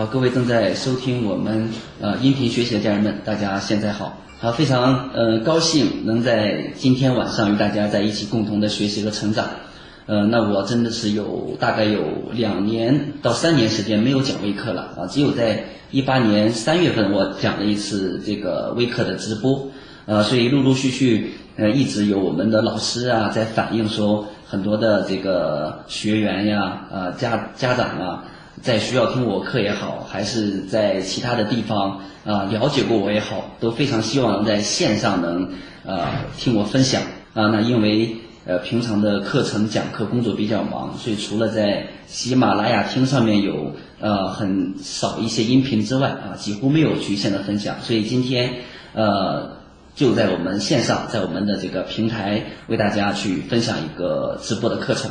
好，各位正在收听我们呃音频学习的家人们，大家现在好。好，非常呃高兴能在今天晚上与大家在一起共同的学习和成长。呃，那我真的是有大概有两年到三年时间没有讲微课了啊，只有在一八年三月份我讲了一次这个微课的直播。呃，所以陆陆续续呃一直有我们的老师啊在反映说，很多的这个学员呀，呃家家长啊。在学校听我课也好，还是在其他的地方啊了解过我也好，都非常希望能在线上能呃听我分享啊。那因为呃平常的课程讲课工作比较忙，所以除了在喜马拉雅听上面有呃很少一些音频之外啊，几乎没有局限的分享。所以今天呃就在我们线上，在我们的这个平台为大家去分享一个直播的课程。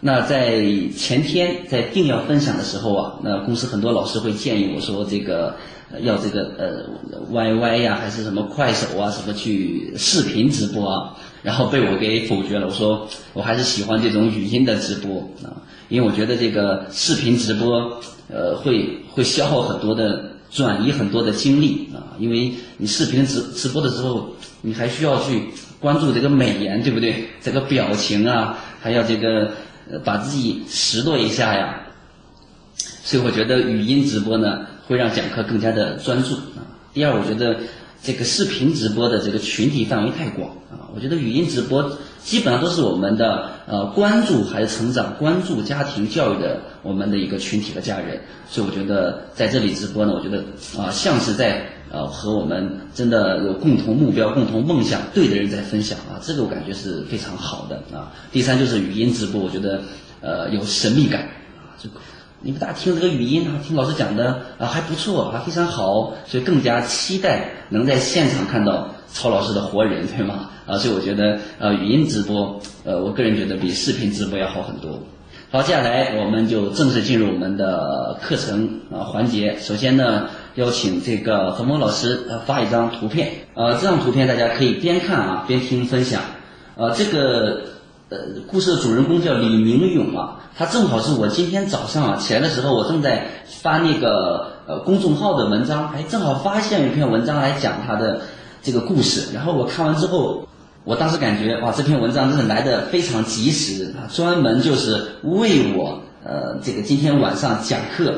那在前天在定要分享的时候啊，那公司很多老师会建议我说这个要这个呃 YY 呀，还是什么快手啊，什么去视频直播啊，然后被我给否决了。我说我还是喜欢这种语音的直播啊，因为我觉得这个视频直播呃会会消耗很多的转移很多的精力啊，因为你视频直直播的时候，你还需要去关注这个美颜，对不对？这个表情啊，还要这个。把自己拾掇一下呀，所以我觉得语音直播呢会让讲课更加的专注啊。第二，我觉得这个视频直播的这个群体范围太广啊。我觉得语音直播基本上都是我们的呃关注孩子成长、关注家庭教育的我们的一个群体和家人，所以我觉得在这里直播呢，我觉得啊像是在。呃，和我们真的有共同目标、共同梦想对的人在分享啊，这个我感觉是非常好的啊。第三就是语音直播，我觉得呃有神秘感啊，就你们大家听这个语音啊，听老师讲的啊还不错啊，非常好，所以更加期待能在现场看到曹老师的活人，对吗？啊，所以我觉得呃语音直播呃，我个人觉得比视频直播要好很多。好，接下来我们就正式进入我们的课程啊环节。首先呢。邀请这个何峰老师呃发一张图片，呃这张图片大家可以边看啊边听分享，呃这个呃故事的主人公叫李明勇啊，他正好是我今天早上啊起来的时候，我正在发那个呃公众号的文章，哎正好发现一篇文章来讲他的这个故事，然后我看完之后，我当时感觉哇这篇文章真的来的非常及时啊，专门就是为我呃这个今天晚上讲课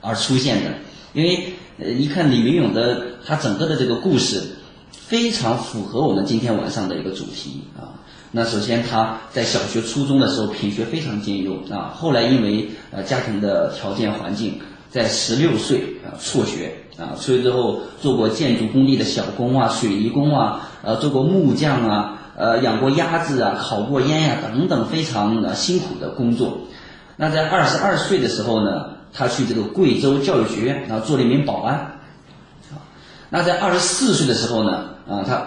而出现的，因为。呃，一看李明勇的他整个的这个故事，非常符合我们今天晚上的一个主题啊。那首先他在小学、初中的时候品学非常兼优啊，后来因为呃家庭的条件环境，在十六岁啊辍学啊，辍学之后做过建筑工地的小工啊、水泥工啊，呃做过木匠啊，呃养过鸭子啊、烤过烟呀等等非常呃辛苦的工作。那在二十二岁的时候呢？他去这个贵州教育学院，然后做了一名保安，啊，那在二十四岁的时候呢，啊，他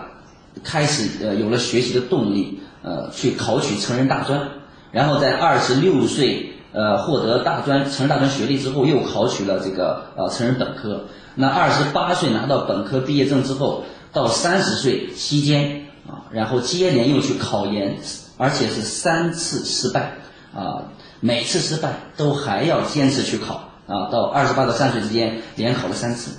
开始呃有了学习的动力，呃，去考取成人大专，然后在二十六岁呃获得大专成人大专学历之后，又考取了这个呃成人本科。那二十八岁拿到本科毕业证之后，到三十岁期间啊，然后接连又去考研，而且是三次失败啊。每次失败都还要坚持去考啊，到二十八到三十岁之间连考了三次。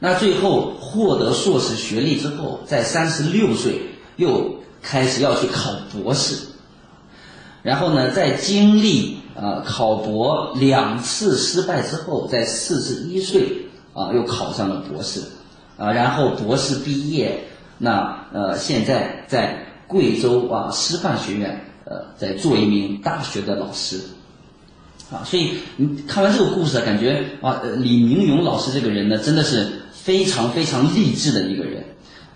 那最后获得硕士学历之后，在三十六岁又开始要去考博士，然后呢，在经历啊考博两次失败之后，在四十一岁啊又考上了博士啊，然后博士毕业，那呃现在在贵州啊师范学院。呃，在做一名大学的老师，啊，所以你看完这个故事，感觉啊，李明勇老师这个人呢，真的是非常非常励志的一个人。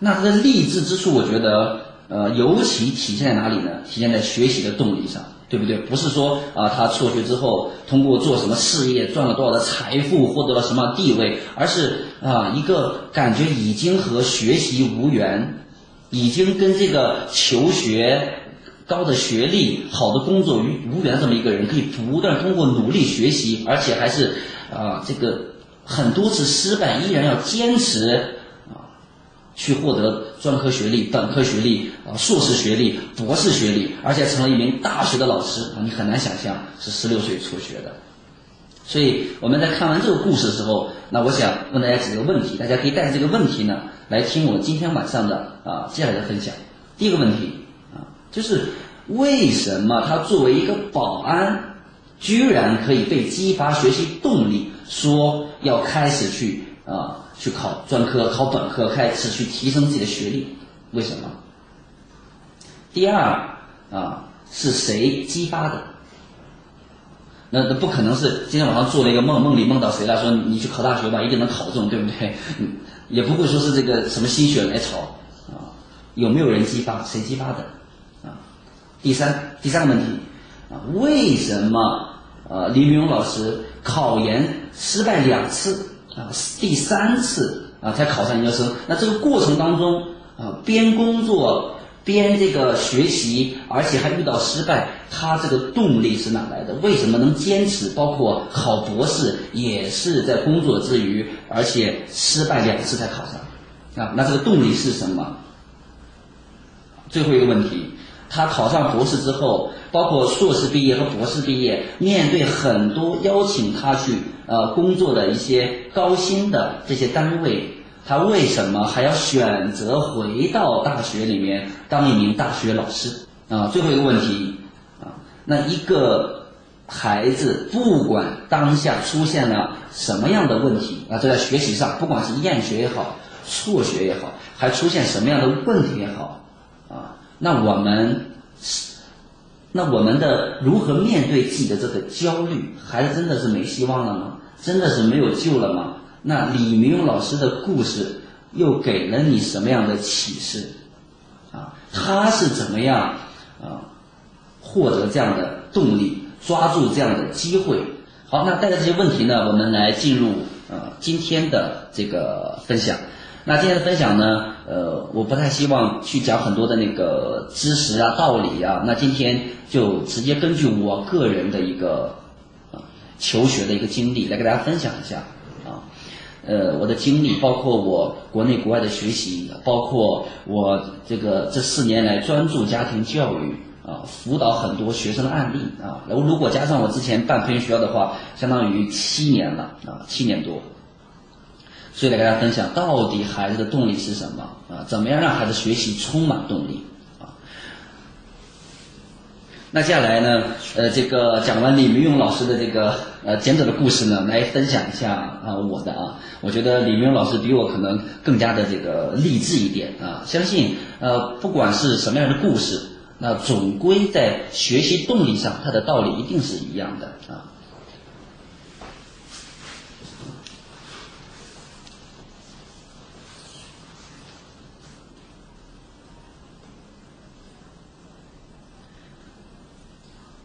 那他的励志之处，我觉得，呃，尤其体现在哪里呢？体现在学习的动力上，对不对？不是说啊，他辍学之后通过做什么事业赚了多少的财富，获得了什么地位，而是啊，一个感觉已经和学习无缘，已经跟这个求学。高的学历、好的工作与无缘这么一个人，可以不断通过努力学习，而且还是啊，这个很多次失败依然要坚持啊，去获得专科学历、本科学历啊、硕士学历、博士学历，而且成了一名大学的老师啊，你很难想象是十六岁辍学的。所以我们在看完这个故事的时候，那我想问大家几个问题，大家可以带着这个问题呢来听我今天晚上的啊接下来的分享。第一个问题，就是为什么他作为一个保安，居然可以被激发学习动力，说要开始去啊去考专科、考本科，开始去提升自己的学历？为什么？第二啊，是谁激发的？那那不可能是今天晚上做了一个梦，梦里梦到谁了？说你去考大学吧，一定能考中，对不对？也不会说是这个什么心血来潮啊？有没有人激发？谁激发的？第三第三个问题啊，为什么呃李明勇老师考研失败两次啊？第三次啊才考上研究生？那这个过程当中啊，边工作。边这个学习，而且还遇到失败，他这个动力是哪来的？为什么能坚持？包括考博士也是在工作之余，而且失败两次才考上，啊，那这个动力是什么？最后一个问题，他考上博士之后，包括硕士毕业和博士毕业，面对很多邀请他去呃工作的一些高薪的这些单位。他为什么还要选择回到大学里面当一名大学老师啊？最后一个问题啊，那一个孩子不管当下出现了什么样的问题啊，这在学习上，不管是厌学也好，辍学也好，还出现什么样的问题也好啊，那我们是，那我们的如何面对自己的这个焦虑？孩子真的是没希望了吗？真的是没有救了吗？那李明勇老师的故事又给了你什么样的启示？啊，他是怎么样啊获得这样的动力，抓住这样的机会？好，那带着这些问题呢，我们来进入呃今天的这个分享。那今天的分享呢，呃，我不太希望去讲很多的那个知识啊、道理啊。那今天就直接根据我个人的一个啊求学的一个经历来给大家分享一下啊。呃，我的经历包括我国内国外的学习，包括我这个这四年来专注家庭教育啊，辅导很多学生的案例啊。然后如果加上我之前办培训学校的话，相当于七年了啊，七年多。所以来跟大家分享，到底孩子的动力是什么啊？怎么样让孩子学习充满动力啊？那接下来呢，呃，这个讲完李明勇老师的这个呃简短的故事呢，来分享一下啊我的啊，我觉得李明勇老师比我可能更加的这个励志一点啊，相信呃不管是什么样的故事，那总归在学习动力上，它的道理一定是一样的啊。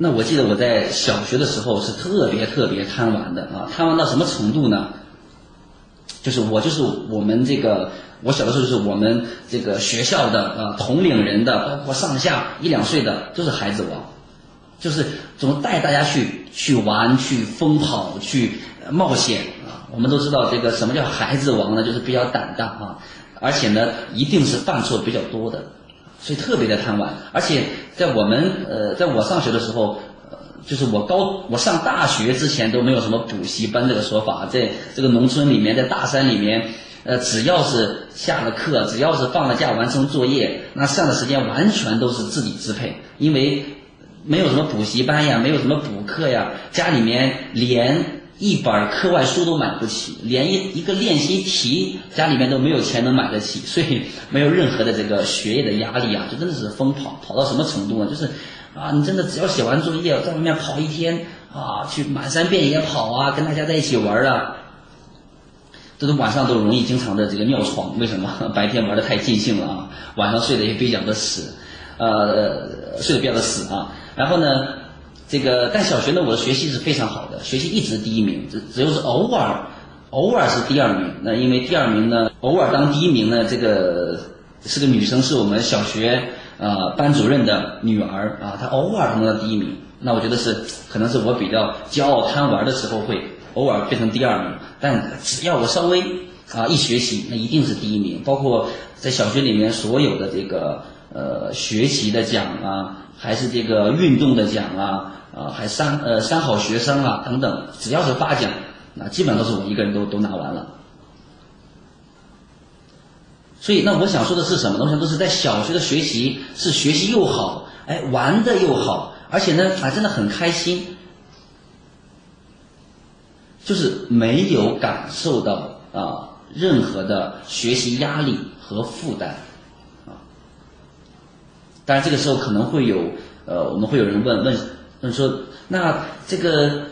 那我记得我在小学的时候是特别特别贪玩的啊，贪玩到什么程度呢？就是我就是我们这个我小的时候就是我们这个学校的啊同龄人的，包括上下一两岁的都是孩子王，就是总带大家去去玩、去疯跑、去冒险啊。我们都知道这个什么叫孩子王呢？就是比较胆大啊，而且呢一定是犯错比较多的。所以特别的贪玩，而且在我们呃，在我上学的时候，呃，就是我高我上大学之前都没有什么补习班这个说法，在这个农村里面，在大山里面，呃，只要是下了课，只要是放了假完成作业，那剩的时间完全都是自己支配，因为没有什么补习班呀，没有什么补课呀，家里面连。一本课外书都买不起，连一一个练习题家里面都没有钱能买得起，所以没有任何的这个学业的压力啊，就真的是疯跑，跑到什么程度呢？就是啊，你真的只要写完作业，在外面跑一天啊，去满山遍野跑啊，跟大家在一起玩啊，这都晚上都容易经常的这个尿床，为什么？白天玩的太尽兴了啊，晚上睡得也比较的死，呃，睡得比较的死啊，然后呢？这个，但小学呢，我的学习是非常好的，学习一直第一名，只只有是偶尔，偶尔是第二名。那因为第二名呢，偶尔当第一名呢，这个是个女生，是我们小学呃班主任的女儿啊，她偶尔能到第一名。那我觉得是，可能是我比较骄傲贪玩的时候会偶尔变成第二名。但只要我稍微啊，一学习那一定是第一名。包括在小学里面所有的这个呃学习的奖啊，还是这个运动的奖啊，啊，还三呃三好学生啊等等，只要是发奖，那基本上都是我一个人都都拿完了。所以，那我想说的是什么？我想都是在小学的学习是学习又好，哎，玩的又好，而且呢，啊，真的很开心，就是没有感受到啊任何的学习压力和负担，当然，这个时候可能会有呃，我们会有人问问问说，那这个，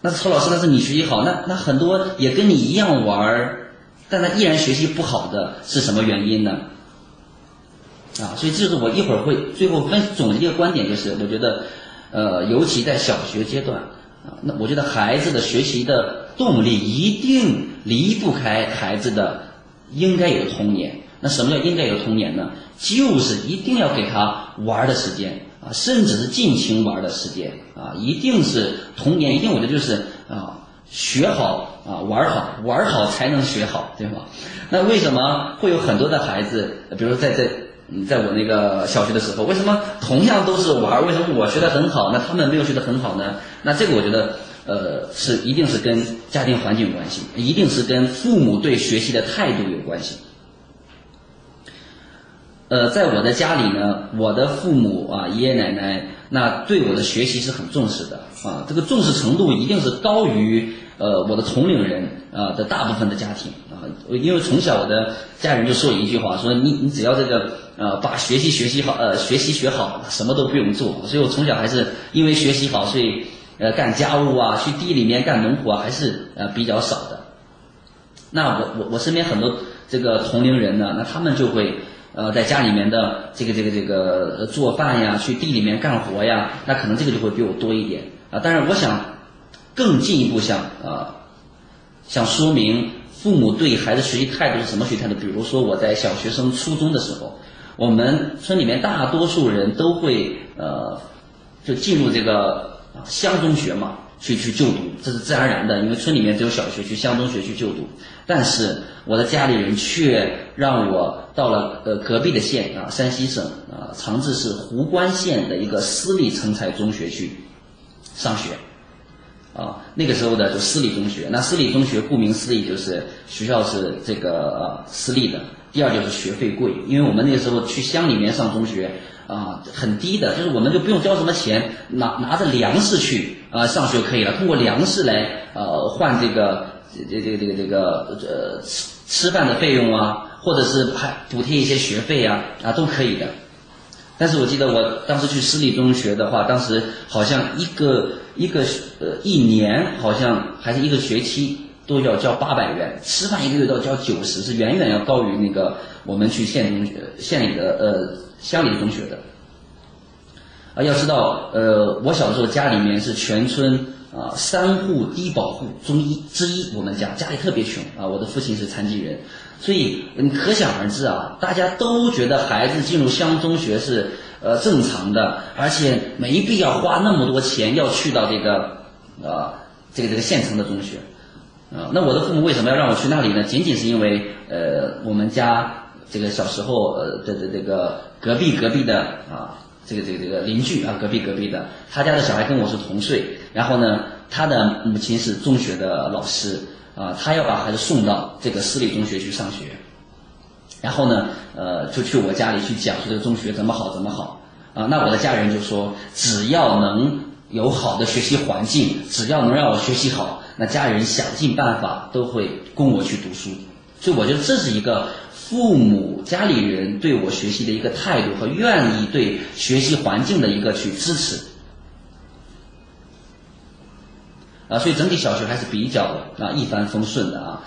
那曹老师，那是你学习好，那那很多也跟你一样玩儿。但他依然学习不好的是什么原因呢？啊，所以这是我一会儿会最后分总结一个观点，就是我觉得，呃，尤其在小学阶段啊，那我觉得孩子的学习的动力一定离不开孩子的应该有的童年。那什么叫应该有童年呢？就是一定要给他玩的时间啊，甚至是尽情玩的时间啊，一定是童年，一定我觉得就是啊。学好啊，玩好，玩好才能学好，对吧？那为什么会有很多的孩子，比如说在在在我那个小学的时候，为什么同样都是玩，为什么我学得很好，那他们没有学得很好呢？那这个我觉得，呃，是一定是跟家庭环境有关系，一定是跟父母对学习的态度有关系。呃，在我的家里呢，我的父母啊，爷爷奶奶，那对我的学习是很重视的啊，这个重视程度一定是高于。呃，我的同龄人啊的大部分的家庭啊，因为从小我的家人就说一句话，说你你只要这个呃把学习学习好，呃学习学好，什么都不用做。所以我从小还是因为学习好，所以呃干家务啊，去地里面干农活还是呃比较少的。那我我我身边很多这个同龄人呢，那他们就会呃在家里面的这个这个这个做饭呀，去地里面干活呀，那可能这个就会比我多一点啊。但是我想。更进一步想啊，想说明父母对孩子学习态度是什么学习态度？比如说我在小学升初中的时候，我们村里面大多数人都会呃，就进入这个乡中学嘛，去去就读，这是自然而然的，因为村里面只有小学，去乡中学去就读。但是我的家里人却让我到了呃隔壁的县啊，山西省啊长治市壶关县的一个私立成才中学去上学。啊，那个时候的就私立中学，那私立中学顾名思义就是学校是这个私立的。第二就是学费贵，因为我们那个时候去乡里面上中学啊，很低的，就是我们就不用交什么钱，拿拿着粮食去啊上学可以了，通过粮食来呃换这个这这个这个这个呃吃吃饭的费用啊，或者是还补贴一些学费啊啊都可以的。但是我记得我当时去私立中学的话，当时好像一个一个呃一年好像还是一个学期都要交八百元，吃饭一个月都要交九十，是远远要高于那个我们去县中学、县里的呃乡里中学的。啊，要知道，呃，我小时候家里面是全村啊三户低保户中一之一，我们家家里特别穷啊，我的父亲是残疾人。所以你可想而知啊，大家都觉得孩子进入乡中学是呃正常的，而且没必要花那么多钱要去到这个呃这个这个县城的中学啊。那我的父母为什么要让我去那里呢？仅仅是因为呃我们家这个小时候呃的的这个隔壁隔壁的啊这个这个这个邻居啊隔壁隔壁的他家的小孩跟我是同岁，然后呢他的母亲是中学的老师。啊，他要把孩子送到这个私立中学去上学，然后呢，呃，就去我家里去讲说这个中学怎么好怎么好啊。那我的家人就说，只要能有好的学习环境，只要能让我学习好，那家人想尽办法都会供我去读书。所以我觉得这是一个父母家里人对我学习的一个态度和愿意对学习环境的一个去支持。啊，所以整体小学还是比较啊一帆风顺的啊。